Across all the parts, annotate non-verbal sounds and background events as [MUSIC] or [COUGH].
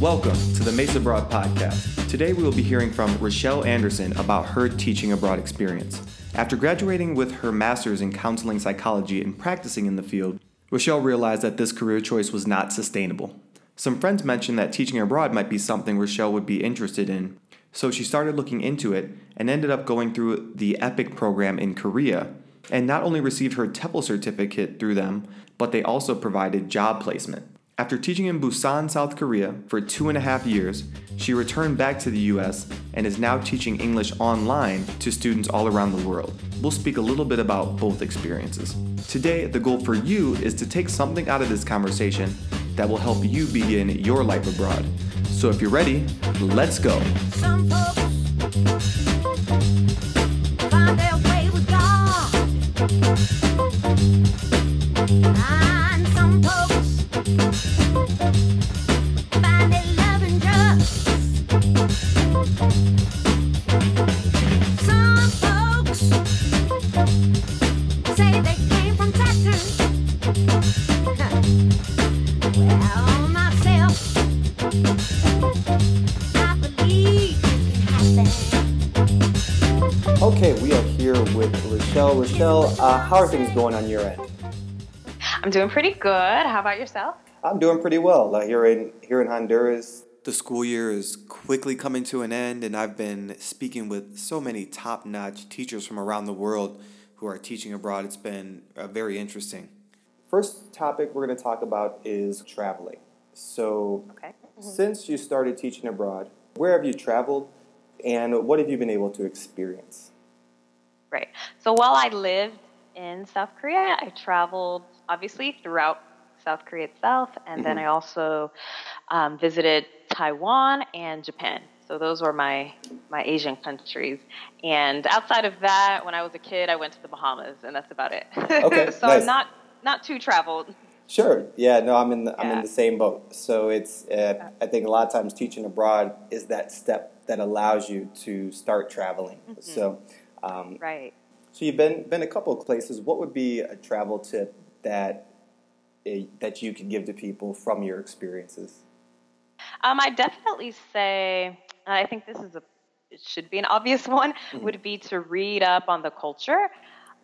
Welcome to the Mesa Abroad podcast. Today we will be hearing from Rachelle Anderson about her teaching abroad experience. After graduating with her master's in counseling psychology and practicing in the field, Rachelle realized that this career choice was not sustainable. Some friends mentioned that teaching abroad might be something Rachelle would be interested in, so she started looking into it and ended up going through the EPIK program in Korea, and not only received her TEFL certificate through them, but they also provided job placement. After teaching in Busan, South Korea for two and a half years, she returned back to the US and is now teaching English online to students all around the world. We'll speak a little bit about both experiences. Today, the goal for you is to take something out of this conversation that will help you begin your life abroad. So if you're ready, let's go. How are things going on your end? I'm doing pretty good. How about yourself? I'm doing pretty well. Like here in here in Honduras, the school year is quickly coming to an end, and I've been speaking with so many top-notch teachers from around the world who are teaching abroad. It's been uh, very interesting. First topic we're going to talk about is traveling. So, Okay. since you started teaching abroad, where have you traveled, and what have you been able to experience? Right. So while I lived in South Korea, I traveled obviously throughout South Korea itself, and then Mhm. I also um, visited Taiwan and Japan. So those were my my Asian countries. And outside of that, when I was a kid, I went to the Bahamas, and that's about it. [LAUGHS] Okay, so nice. I'm not not too traveled. Sure. Yeah. No, I'm in. The, I'm in the same boat. So it's. Uh, I think a lot of times teaching abroad is that step that allows you to start traveling. So, um, Right. So you've been been a couple of places. What would be a travel tip that eh, that you could give to people from your experiences? Um, I definitely say, I think this is a, it should be an obvious [LAUGHS] one, Mhm. would be to read up on the culture,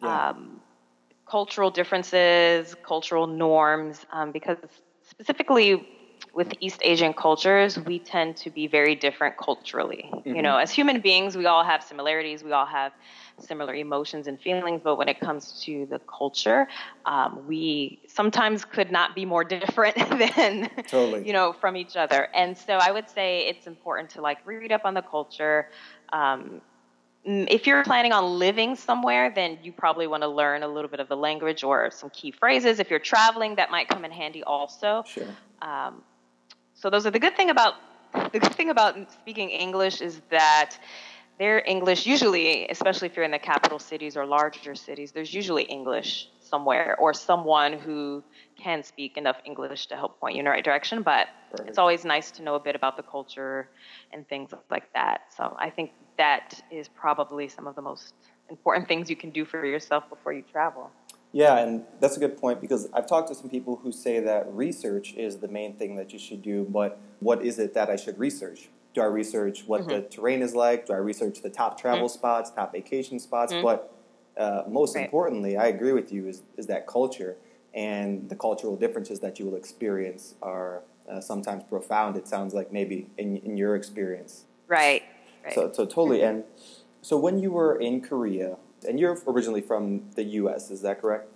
Yeah. um, cultural differences, cultural norms, um, because specifically with East Asian cultures, we tend to be very different culturally. Mhm. You know, as human beings, we all have similarities, we all have similar emotions and feelings, but when it comes to the culture, um, we sometimes could not be more different [LAUGHS] than Totally. you know from each other and so i would say it's important to like read up on the culture um, if you're planning on living somewhere then you probably want to learn a little bit of the language or some key phrases if you're traveling that might come in handy also Sure. um, so those are the good thing about the good thing about speaking English is that their English usually, especially if you're in the capital cities or larger cities, there's usually English somewhere or someone who can speak enough English to help point you in the right direction. But Perfect. it's always nice to know a bit about the culture and things like that. So I think that is probably some of the most important things you can do for yourself before you travel. Yeah, and that's a good point because I've talked to some people who say that research is the main thing that you should do, but what is it that I should research? Do I research what the terrain is like? Do I research the top travel spots, top vacation spots? Mhm. But uh, most Right. importantly, I agree with you, is, is that culture and the cultural differences that you will experience are uh, sometimes profound. It sounds like maybe in, in your experience. Right. Right. So, so totally. And so when you were in Korea, and you're originally from the U.S., is that correct?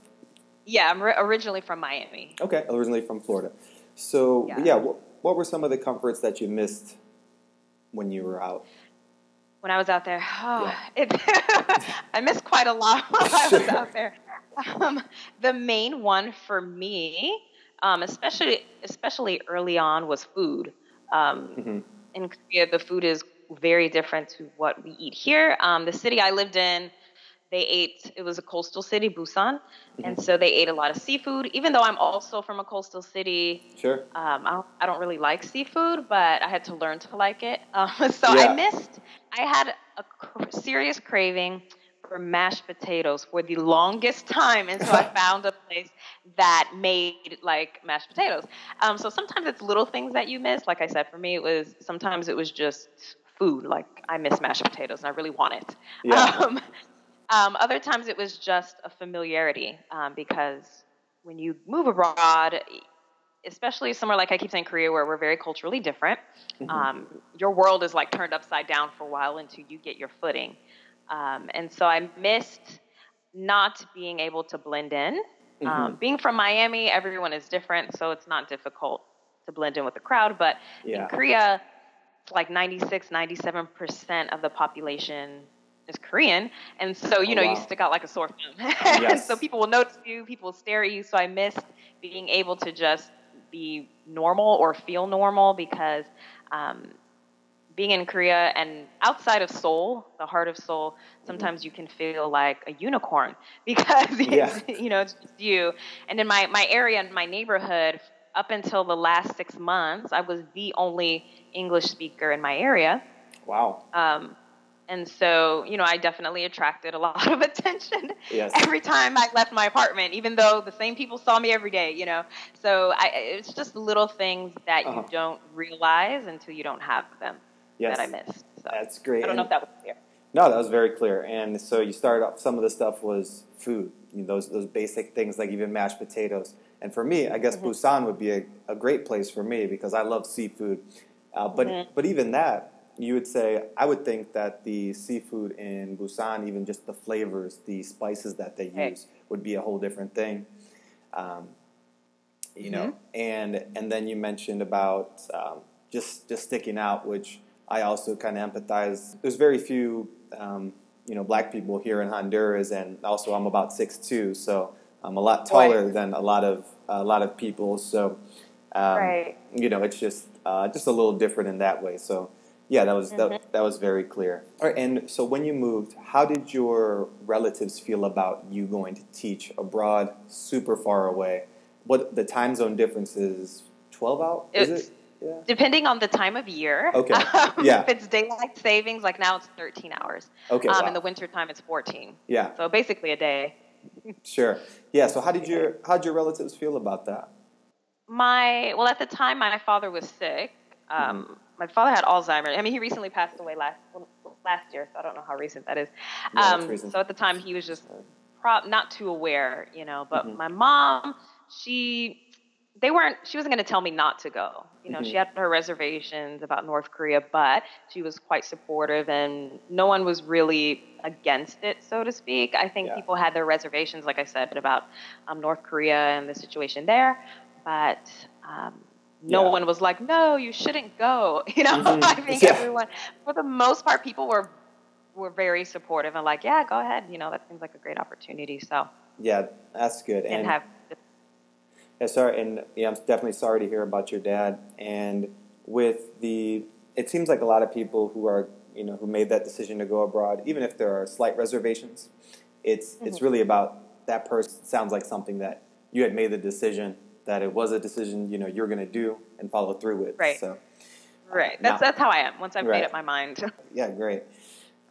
yeah, I'm originally from Miami. Okay, originally from Florida. So yeah, Yeah. what, what were some of the comforts that you missed when you were out? when I was out there. Oh, Yeah. [LAUGHS] it, [LAUGHS] I missed quite a lot [LAUGHS] while I was out there. Um, the main one for me, um, especially especially early on, was food. Um, hmm in Korea, the food is very different to what we eat here. Um, the city I lived in, they ate. It was a coastal city, Busan, and so they ate a lot of seafood. Even though I'm also from a coastal city, Sure. um, I, don't, I don't really like seafood, but I had to learn to like it. [LAUGHS] Um, so Yeah. I missed. I had a cr- serious craving for mashed potatoes for the longest time and so I [LAUGHS] found a place that made like mashed potatoes. Um, so sometimes it's little things that you miss. Like I said, for me, it was sometimes it was just food. Like I miss mashed potatoes and I really want it. Yeah. [LAUGHS] Um, other times it was just a familiarity um, because when you move abroad, especially somewhere like I keep saying Korea, where we're very culturally different, Mm-hmm. um, your world is like turned upside down for a while until you get your footing. Um, and so I missed not being able to blend in. Um, Mm-hmm. being from Miami, everyone is different, so it's not difficult to blend in with the crowd. But Yeah. in Korea, like 96, 97% of the population is Korean. And so, you Oh, know, you stick out like a sore thumb. [LAUGHS] Yes. so people will notice you, people will stare at you. So I missed being able to just be normal or feel normal because um, being in Korea and outside of Seoul, the heart of Seoul, sometimes you can feel like a unicorn [LAUGHS] because Yeah. you know it's just you. And in my my area, in my neighborhood, up until the last six months, I was the only English speaker in my area. Wow. Um, and so, you know, I definitely attracted a lot of [LAUGHS] attention Yes. every time I left my apartment, even though the same people saw me every day, you know. So I, it's just little things that Uh-huh. you don't realize until you don't have them Yes. that I missed. So That's great. I don't know if that was clear. No, that was very clear. And so you started off. Some of the stuff was food. You know, those those basic things like even mashed potatoes. And for me, I guess Mm-hmm. Busan would be a, a great place for me because I love seafood. Uh, but Mm-hmm. but even that, you would say I would think that the seafood in Busan, even just the flavors, the spices that they use, would be a whole different thing. Um, you know, and and then you mentioned about um, just just sticking out, which I also kind of empathize. There's very few, um, you know, black people here in Honduras, and also I'm about six two, so I'm a lot taller Right. than a lot of a lot of people. So, um, Right. you know, it's just uh, just a little different in that way. So, yeah, that was that, that was very clear. All right, and so when you moved, how did your relatives feel about you going to teach abroad, super far away? What the time zone difference is? Twelve out? Is it? Yeah. Depending on the time of year. Okay. [LAUGHS] Um, Yeah. If it's daylight savings, like now it's 13 hours. Okay. Um, wow. In the wintertime, it's 14. yeah. So basically a day. [LAUGHS] Sure. Yeah. So how did your how did your relatives feel about that? My well, at the time, my father was sick. Mm-hmm. My father had Alzheimer's. I mean, he recently passed away last last year, so I don't know how recent that is. Yeah, Um, so at the time, he was just not too aware, you know. But Mhm. my mom, she they weren't. She wasn't going to tell me not to go. You know, Mhm. she had her reservations about North Korea, but she was quite supportive, and no one was really against it, so to speak. I think Yeah. people had their reservations, like I said, about um, North Korea and the situation there, but. Um, no Yeah. one was like, "No, you shouldn't go." [LAUGHS] You know, Mhm. I think Yeah. everyone, for the most part, people were were very supportive and like, "Yeah, go ahead." You know, that seems like a great opportunity. So, Yeah, that's good. and have Yeah, sorry, and yeah, I'm definitely sorry to hear about your dad. And with the, it seems like a lot of people who are, you know, who made that decision to go abroad, even if there are slight reservations, it's it's Mm-hmm. really about that person. Sounds like something that you had made the decision that it was a decision you know you're going to do and follow through with. Right. So right. now- That's that's how I am. Once I've Right. made up my mind. [LAUGHS] yeah, great.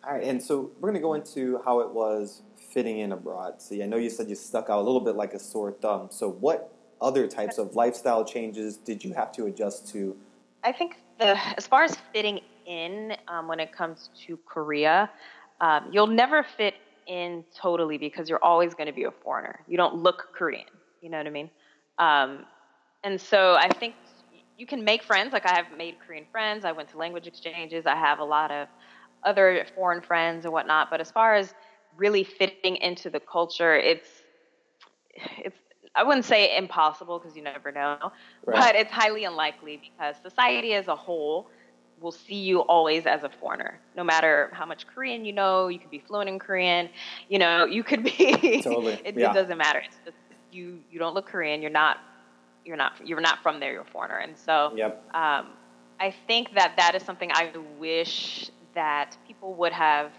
All right, and so we're going to go into how it was fitting in abroad. So yeah, I know you said you stuck out a little bit like a sore thumb. So what other types of lifestyle changes did you have to adjust to? I think the as far as fitting in um, when it comes to Korea, um, you'll never fit in totally because you're always going to be a foreigner. You don't look Korean. You know what I mean? Um, and so I think you can make friends. Like I have made Korean friends. I went to language exchanges. I have a lot of other foreign friends and whatnot. But as far as really fitting into the culture, it's it's I wouldn't say impossible because you never know, Right. but it's highly unlikely because society as a whole will see you always as a foreigner. No matter how much Korean you know, you could be fluent in Korean, you know, you could be Totally, [LAUGHS] it, yeah. it doesn't matter. It's just you you don't look Korean, you're not you're not you're not from there, you're a foreigner. And so Yep. um, I think that that is something I wish that people would have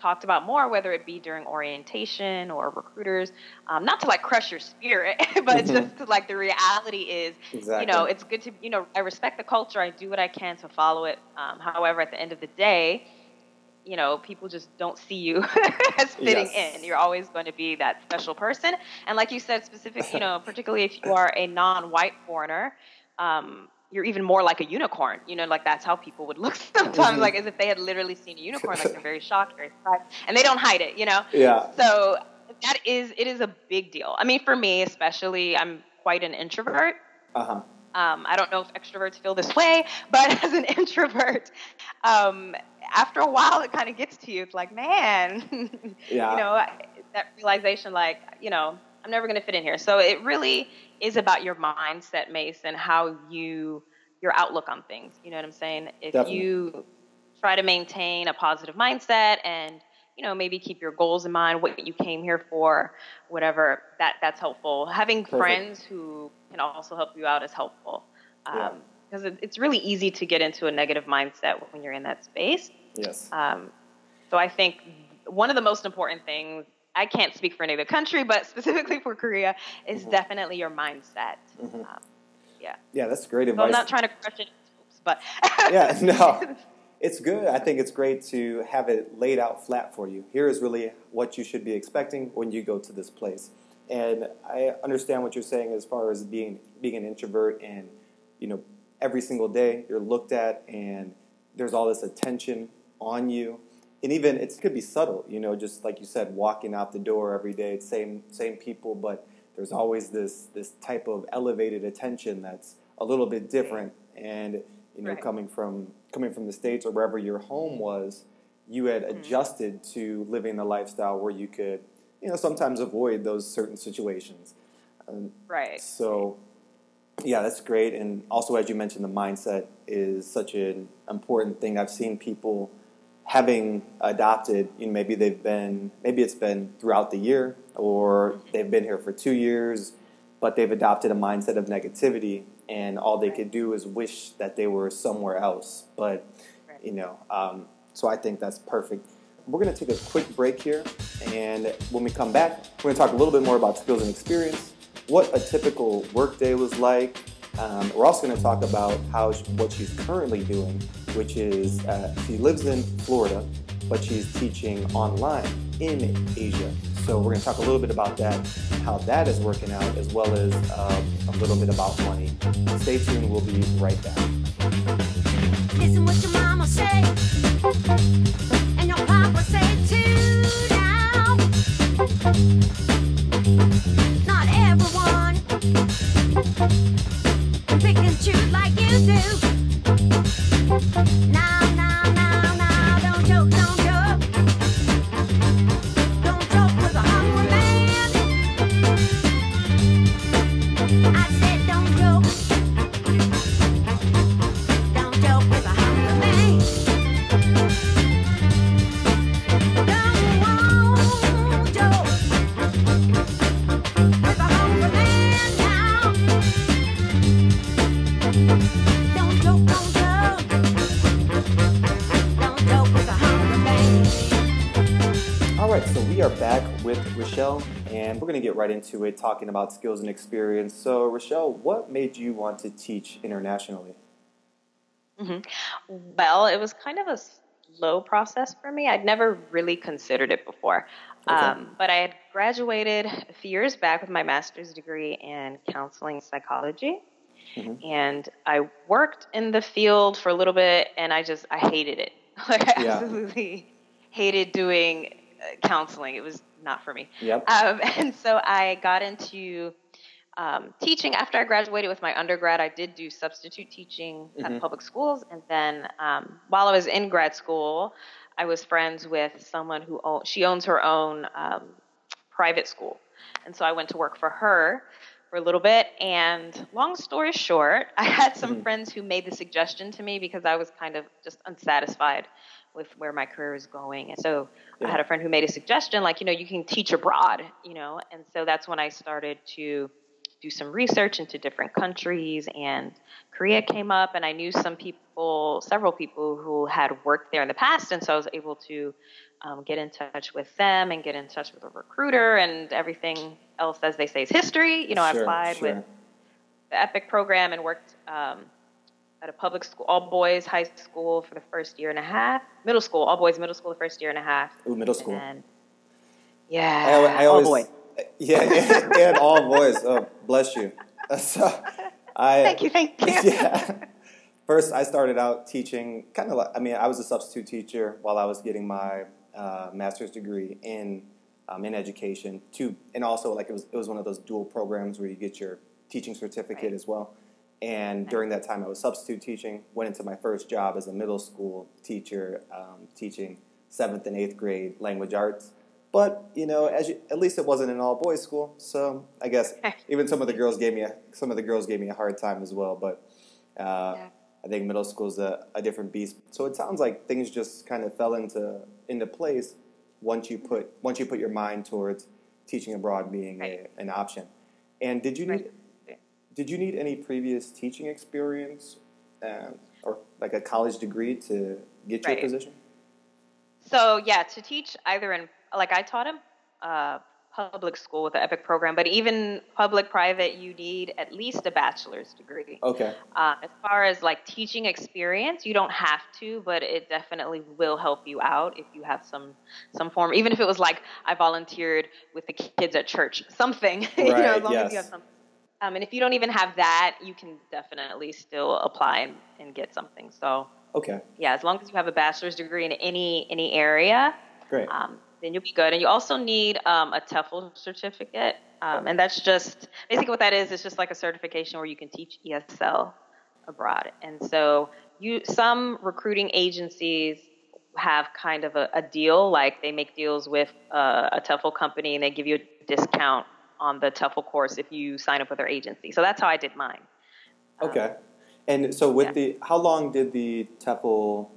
talked about more, whether it be during orientation or recruiters, um, not to like crush your spirit, [LAUGHS] but Mhm. just to like the reality is, Exactly. you know, it's good to, you know, I respect the culture. I do what I can to follow it. Um, however, at the end of the day, you know, people just don't see you [LAUGHS] as fitting yes. in. You're always going to be that special person. And like you said, specific, you know, [LAUGHS] particularly if you are a non-white foreigner, um, you're even more like a unicorn. You know, like that's how people would [LAUGHS] look sometimes, mm-hmm. like as if they had literally seen a unicorn, like they're very shocked, very surprised, and they don't hide it. You know. Yeah. So that is it is a big deal. I mean, for me especially, I'm quite an introvert. Uh huh. Um, I don't know if extroverts feel this way, but [LAUGHS] as an introvert, um, after a while, it kind of gets to you. It's like, man, [LAUGHS] yeah. you know, that realization, like, you know, I'm never going to fit in here. So it really is about your mindset, Mason, how you, your outlook on things. You know what I'm saying? If Definitely. you try to maintain a positive mindset and you know maybe keep your goals in mind what you came here for whatever that that's helpful having Perfect. friends who can also help you out is helpful because um, it, it's really easy to get into a negative mindset when you're in that space yes um, so i think one of the most important things i can't speak for any other country but [LAUGHS] specifically for korea is mm-hmm. definitely your mindset mm-hmm. um, yeah yeah that's great advice so i'm not trying to crush it but yeah [LAUGHS] no it's good. I think it's great to have it laid out flat for you. Here is really what you should be expecting when you go to this place. And I understand what you're saying as far as being being an introvert and you know every single day you're looked at and there's all this attention on you. And even it could be subtle, you know, just like you said, walking out the door every day, same same people, but there's always this this type of elevated attention that's a little bit different and you know right. coming from coming from the states or wherever your home was, you had mm-hmm. adjusted to living the lifestyle where you could, you know, sometimes avoid those certain situations. Um, right. So, yeah, that's great. And also, as you mentioned, the mindset is such an important thing. I've seen people having adopted, you know, maybe they've been, maybe it's been throughout the year or they've been here for two years, but they've adopted a mindset of negativity and all they could do is wish that they were somewhere else. But you know, um, so I think that's perfect. We're going to take a quick break here, and when we come back, we're going to talk a little bit more about skills and experience, what a typical workday was like. Um, we're also going to talk about how what she's currently doing, which is uh, she lives in Florida, but she's teaching online in Asia. So we're going to talk a little bit about that, how that is working out, as well as uh, a little bit about money. Stay tuned. We'll be right back. Get right into it talking about skills and experience. So, Rachelle, what made you want to teach internationally? Mm-hmm. Well, it was kind of a slow process for me. I'd never really considered it before. Okay. Um, but I had graduated a few years back with my master's degree in counseling psychology. Mm-hmm. And I worked in the field for a little bit, and I just I hated it. [LAUGHS] Like I yeah. absolutely hated doing counseling. It was not for me. Yep. Um, [LAUGHS] and so I got into um, teaching after I graduated with my undergrad. I did do substitute teaching mm-hmm. at public schools, and then um, while I was in grad school, I was friends with someone who own, she owns her own um, private school, and so I went to work for her for a little bit. And long story short, [LAUGHS] I had some mm-hmm. friends who made the suggestion to me because I was kind of just unsatisfied with where my career is going. And so yeah. I had a friend who made a suggestion, like, you know, you can teach abroad, you know, and so that's when I started to do some research into different countries and Korea came up and I knew some people, several people who had worked there in the past. And so I was able to um, get in touch with them and get in touch with a recruiter and everything else, as they say, is history. You know, sure, I applied sure. with the EPIK program and worked um, at a public school, all boys high school for the first year and a half. Middle school, all boys middle school the first year and a half. Ooh, middle school. And, yeah, I, I all always, boys. [LAUGHS] Yeah, and, and all boys. Oh, bless you. [LAUGHS] So, I [LAUGHS] Thank you, thank you. yeah. First, I started out teaching kind of like, I mean, I was a substitute teacher while I was getting my uh, master's degree in um, in education. Too, and also like it was it was one of those dual programs where you get your teaching certificate Right. as well. And during that time, I was substitute teaching. Went into my first job as a middle school teacher, um, teaching seventh and eighth grade language arts. But you know, as you, at least it wasn't an all boys school, so I guess [LAUGHS] even some of the girls gave me a, some of the girls gave me a hard time as well. But uh, Yeah. I think middle school is a, a different beast. So it sounds like things just kind of fell into into place once you put once you put your mind towards teaching abroad being Right. a, an option. And did you need Right. Did you need any previous teaching experience um, or like a college degree to get your position? So yeah, to teach either in like I taught him uh, public school with the EPIK program, but even public private, you need at least a bachelor's degree. Okay. Uh, as far as like teaching experience, you don't have to, but it definitely will help you out if you have some some form. Even if it was like I volunteered with the kids at church, something. [LAUGHS] you know, Right, as long as you yes. have something. Um, and if you don't even have that, you can definitely still apply and, and get something. So Okay. yeah, as long as you have a bachelor's degree in any any area, Great. um, then you'll be good. And you also need um, a TEFL certificate, um, and that's just basically what that is. It's just like a certification where you can teach ESL abroad. And so you some recruiting agencies have kind of a, a deal, like they make deals with uh, a TEFL company and they give you a discount on the TEFL course if you sign up with their agency. So that's how I did mine. Um, Okay. And so with yeah. the how long did the TEFL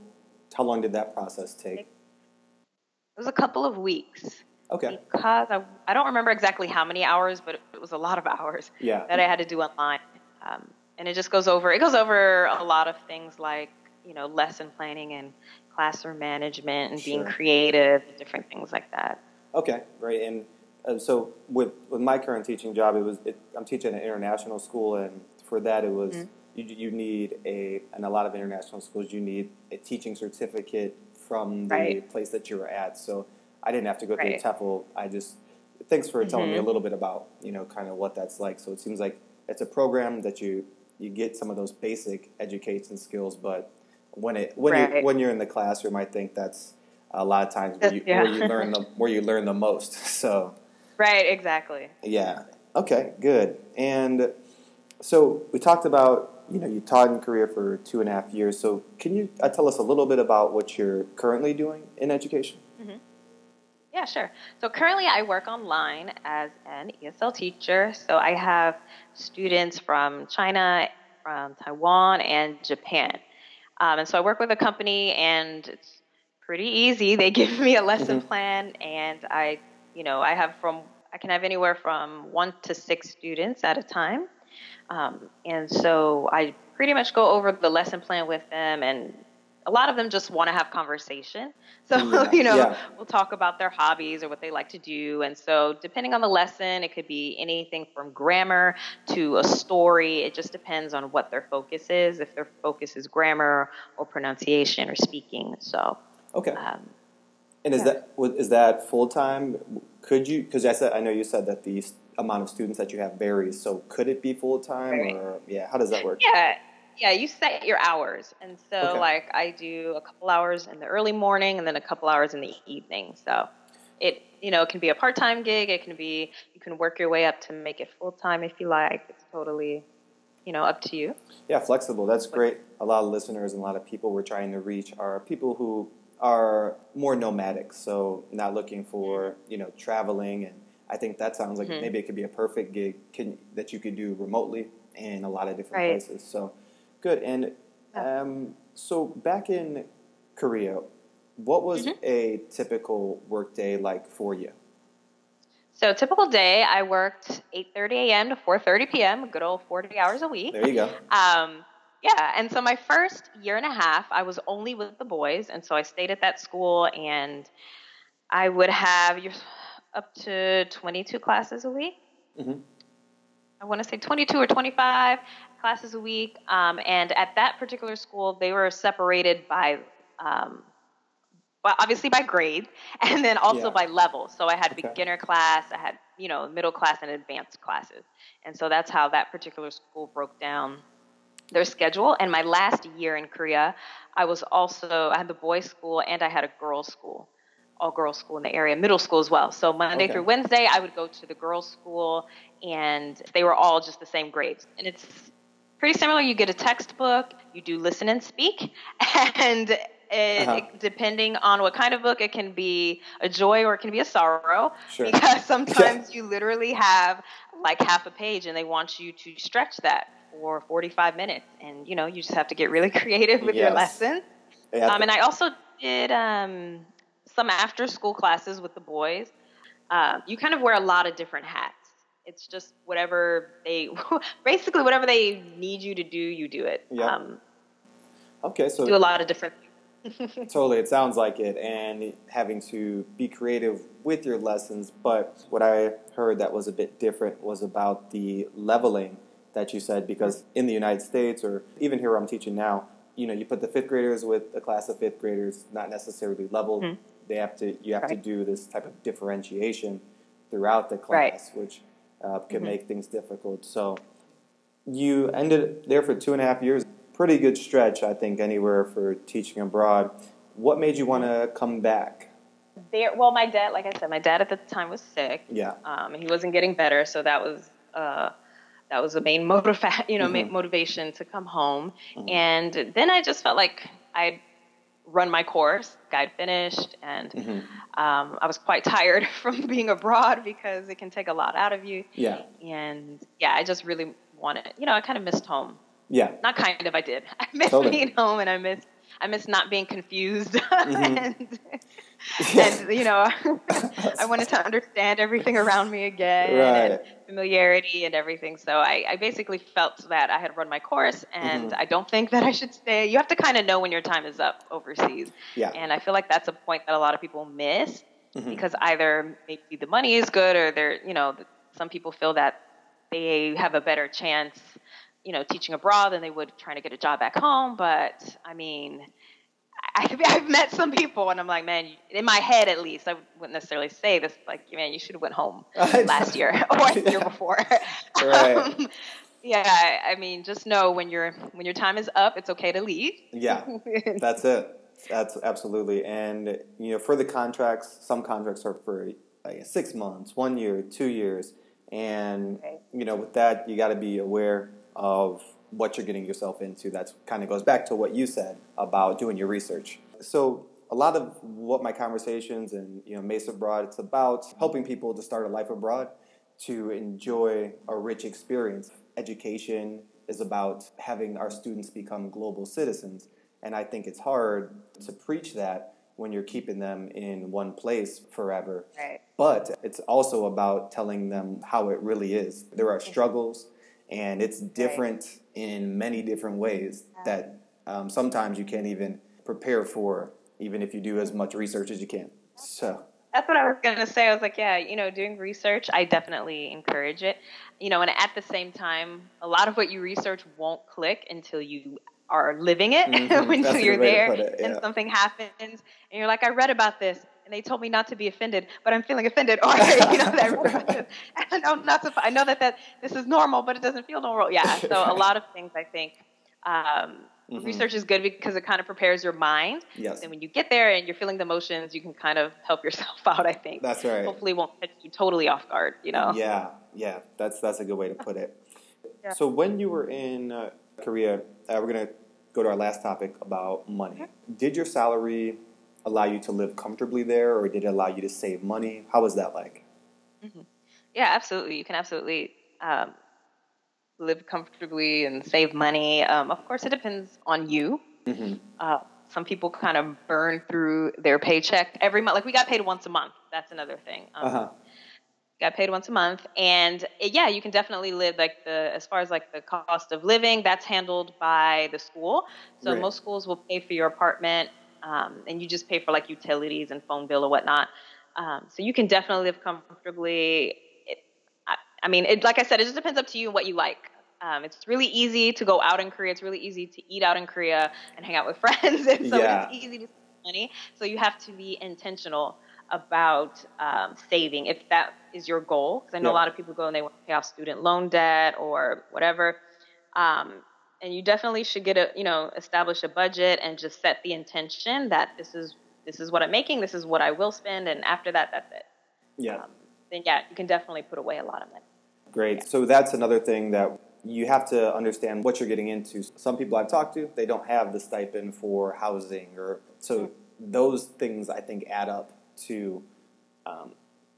how long did that process take? It was a couple of weeks. Okay. because I, I don't remember exactly how many hours, but it was a lot of [LAUGHS] hours Yeah. that I had to do online. Um, and it just goes over it goes over a lot of things like you know lesson planning and classroom management and being Sure. creative, different things like that. Okay, great. And uh, so with with my current teaching job, it was it, I'm teaching at an international school, and for that it was Mhm. you, you need a and a lot of international schools you need a teaching certificate from the Right. place that you were at. So I didn't have to go through Right. TEFL. I just thanks for telling me a Mhm. little bit about you know kind of what that's like. So it seems like it's a program that you you get some of those basic education skills, but when it when you when you're in the classroom, I think that's a lot of times where you, Yeah. where you learn [LAUGHS] the where you learn the most. [LAUGHS] So Right, exactly. yeah, okay, good. And so we talked about you know you taught in Korea for two and a half years. So can you uh, tell us a little bit about what you're currently doing in education? Yeah, sure. So currently I work online as an ESL teacher. So I have students from China, from Taiwan, and Japan. Um, and so I work with a company and it's pretty easy. They [LAUGHS] give me a lesson Mhm. plan and I, you know, I have from, I can have anywhere from one to six students at a time. Um, and so I pretty much go over the lesson plan with them and a lot of them just want to have conversation. [LAUGHS] So, Yeah, you know, yeah. we'll talk about their hobbies or what they like to do. And so, depending on the lesson, it could be anything from grammar to a story. It just depends on what their focus is, if their focus is grammar or pronunciation or speaking. So, Okay. um, And is yeah. that that full time? Could you? Because I said I know you said that the amount of students that you have varies. So could it be full time Right. or yeah? How does that work? yeah, yeah, you set your hours. And so, Okay. like, I do a couple hours in the early morning and then a couple hours in the evening. So, it, you know, it can be a part time gig. It can be, you can work your way up to make it full time if you like. It's totally, you know, up to you. Yeah, flexible. That's great. A lot of listeners and a lot of people we're trying to reach are people who are more nomadic, so not looking for you know traveling. And I think that sounds like Mhm. maybe it could be a perfect gig can, that you could do remotely in a lot of different Right. places. So good. And um, so back in Korea, what was Mhm. a typical workday like for you? So typical day, I worked 8:30 a.m. to 4:30 p.m. Good old 40 hours a week. There you go. Um, yeah, and so my first year and a half, I was only with the boys, and so I stayed at that school, and I would have up to 22 classes a week. Mhm. I want to say 22 or 25 classes a week. Um, and at that particular school, they were separated by, um, well, obviously by grade, [LAUGHS] and then also Yeah. by level. So I had Okay. beginner class, I had you know middle class and advanced classes, and so that's how that particular school broke down their schedule. And my last year in Korea, I was also I had the boys' school and I had a girls' school, all girls' school in the area, middle school as well. So Monday Okay. through Wednesday, I would go to the girls' school, and they were all just the same grades. And it's pretty similar. You get a textbook, you do listen and speak, [LAUGHS] and it, Uh-huh. it- depending on what kind of book, it can be a joy or it can be a sorrow. Sure. Because [LAUGHS] sometimes you literally have like half a page, and they want you to stretch that for 45 minutes, and you know you just have to get really [LAUGHS] creative with your Yes. lesson. Yeah, Um, and I also did um, some after school classes with the boys. Uh, you kind of wear a lot of different hats. It's just whatever they, [LAUGHS] basically whatever they need you to do, you do it. Yeah. Um, okay, so do a lot of different. [LAUGHS] Totally, it sounds like it, and having to be creative with your lessons. But what I heard that was a bit different was about the leveling that you said, because in the United States, or even here where I'm teaching now, you know, you put the fifth graders with a class of fifth graders, not necessarily leveled. Mhm. They have to, you have to do this type of differentiation throughout the Right. class, which uh, can Mhm. make things difficult. So you ended there for two and a half years. Pretty good stretch, I think, anywhere for teaching abroad. What made you want to come back? There, well, my dad, like I said, my dad at the time was sick. Yeah. um, and he wasn't getting better. So that was uh, that was the main motiva- [LAUGHS] you know, Mhm. motivation to come home. Mhm. And then I just felt like I'd run my course, I'd finished, and hmm um, I was quite tired [LAUGHS] from being abroad because it can take a lot out of you. Yeah. And yeah, I just really wanted, you know, I kind of missed home. Yeah. Not kind of, I did. [LAUGHS] I missed Totally. being home, and I missed. I miss not being confused, [LAUGHS] Mhm. and, and you know, [LAUGHS] I wanted to understand everything around me again, Right. and familiarity and everything. So I, I basically felt that I had run my course, and Mhm. I don't think that I should stay. You have to kind of know when your time is up overseas, Yeah. and I feel like that's a point that a lot of people miss Mhm. because either maybe the money is good, or they're, you know, some people feel that they have a better chance, you know, teaching abroad than they would trying to get a job back home. But I mean, I, [LAUGHS] I've met some people, and I'm like, man, in my head at least, I wouldn't necessarily say this, like, man, you should have went home [LAUGHS] last year [LAUGHS] or the year before. Right. Um, yeah, I mean, just know when your when your time is up, it's okay to leave. Yeah. That's it. That's absolutely. And you know, for the contracts, some contracts are for like six months, one year, two years, and Right. you know, with that, you got to be aware of what you're getting yourself into. That kind of goes back to what you said about doing your research. So. A lot of what my conversations and you know Mesa Abroad, it's about helping people to start a life abroad, to enjoy a rich experience. Education is about having our students become global citizens. And I think it's hard to preach that when you're keeping them in one place forever. Right. But it's also about telling them how it really is. There are struggles, and it's different in many different ways that um, sometimes you can't even prepare for, even if you do as much research as you can. So, That's what I was going to say. I was like, yeah, you know, doing research, I definitely encourage it. You know, and at the same time, a lot of what you research won't click until you are living it, [LAUGHS] Mhm. when That's you're good way to there put it, and something happens and you're like, I read about this and they told me not to be offended, but I'm feeling offended. [LAUGHS] Or, you know, that I read about this. And I know not to, I know that, that this is normal, but it doesn't feel normal. Yeah. [LAUGHS] So a lot of things I think, um, Mhm. research is good because it kind of prepares your mind. yes, And when you get there and you're feeling the emotions, you can kind of help yourself [LAUGHS] out, I think. that's right. Hopefully it won't catch you totally off guard, you know? Yeah, yeah, that's that's a good way to put it. Yeah. So when you were in uh, Korea, uh, we're gonna go to our last topic about money. Did your salary allow you to live comfortably there, or did it allow you to save money? How was that like? Yeah, absolutely. You can absolutely um, live comfortably and save money. Um, of course, it depends on you. Mm-hmm. Uh, some people kind of burn through their paycheck every month. Like we got paid once a month. That's another thing. Um, Uh huh. got paid once a month and uh, yeah you can definitely live like the as far as like the cost of living that's handled by the school so Right. most schools will pay for your apartment um, and you just pay for like utilities and phone bill or whatnot um, so you can definitely live comfortably it, I, I mean, it, like I said, it just depends up to you and what you like. Um, it's really easy to go out in Korea. It's really easy to eat out in Korea and hang out with [LAUGHS] friends, and so Yeah. it's easy to save money. So you have to be intentional about um, saving if that is your goal. Because I know Yeah. a lot of people go and they want to pay off student loan debt or whatever. Um, and you definitely should get a you know establish a budget and just set the intention that this is this is what I'm making, this is what I will spend, and after that, that's it. Yeah. Um, then yeah, you can definitely put away a lot of money. Great. So that's another thing that you have to understand what you're getting into. Some people I've talked to, they don't have the stipend for housing, or so those things I think add up to. Um,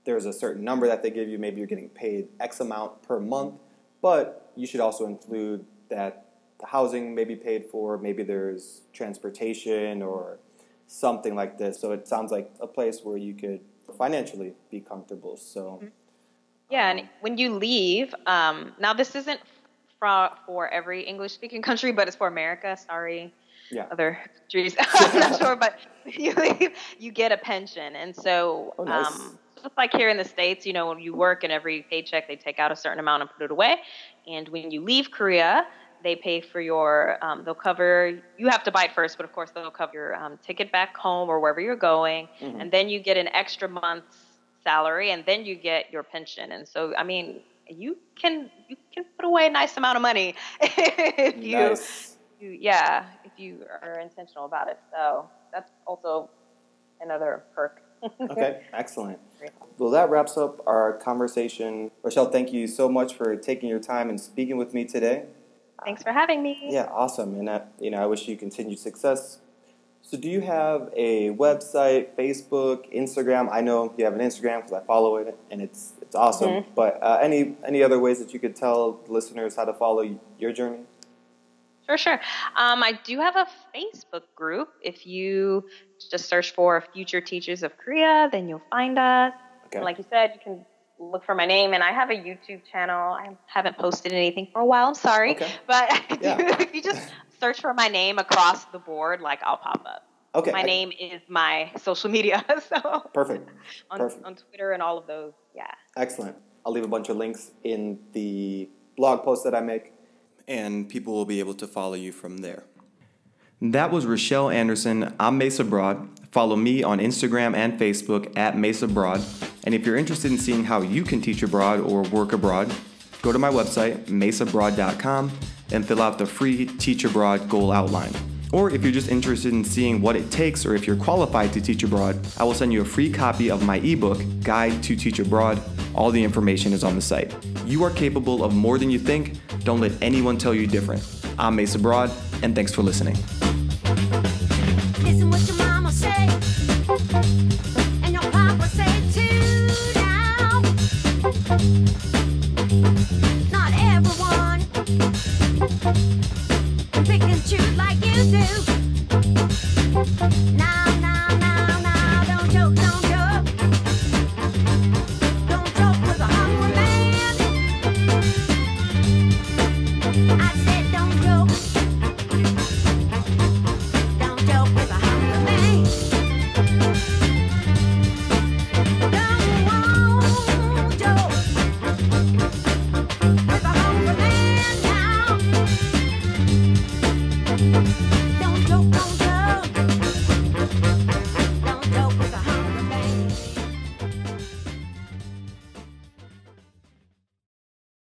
there's a certain number that they give you. Maybe you're getting paid X amount per month, but you should also include that housing may be paid for. Maybe there's transportation or something like this. So it sounds like a place where you could financially be comfortable. So. Yeah, and when you leave, um, now this isn't for, for every English speaking [LAUGHS] country, but it's for America. Sorry, Yeah. other countries. [LAUGHS] [LAUGHS] I'm not sure, but you leave, you get a pension. And so, Oh, nice. um, just like here in the States, you know, when you work and every paycheck, they take out a certain amount and put it away. And when you leave Korea, they pay for your, um, they'll cover, you have to buy it first, but of course, they'll cover your um, ticket back home or wherever you're going. Mhm. And then you get an extra month's salary and then you get your pension. And so, I mean, you can you can put away a nice amount of money [LAUGHS] if you nice. you, yeah, if you are intentional about it. So that's also another perk. [LAUGHS] Okay, excellent. Well, that wraps up our conversation. Rachelle, thank you so much for taking your time and speaking with me today. Thanks for having me. Yeah, awesome. And I, you know, I wish you continued success. So, do you have a website, Facebook, Instagram? I know you have an Instagram because I follow it, and it's it's awesome. Mhm. But uh, any any other ways that you could tell listeners how to follow your journey? Sure, sure. Um, I do have a Facebook group. If you just search for Future Teachers of Korea, then you'll find us. Okay. And like you said, you can look for my name, and I have a YouTube channel. I haven't posted anything for a while. I'm sorry, Okay. but [LAUGHS] I do, Yeah. if you just search for my name across the board, like I'll pop up. Okay. My I- name is my social media, [LAUGHS] so Perfect. [LAUGHS] on, Perfect. on Twitter and all of those. Yeah. Excellent. I'll leave a bunch of links in the blog post that I make, and people will be able to follow you from there. That was Rachelle Anderson. I'm Mesa Broad. Follow me on Instagram and Facebook at Mesa Broad. And if you're interested in seeing how you can teach abroad or work abroad, go to my website, mesabroad.com, and fill out the free Teach Abroad Goal Outline. Or if you're just interested in seeing what it takes or if you're qualified to teach abroad, I will send you a free copy of my ebook, Guide to Teach Abroad. All the information is on the site. You are capable of more than you think. Don't let anyone tell you different. I'm Mesa Broad, and thanks for listening.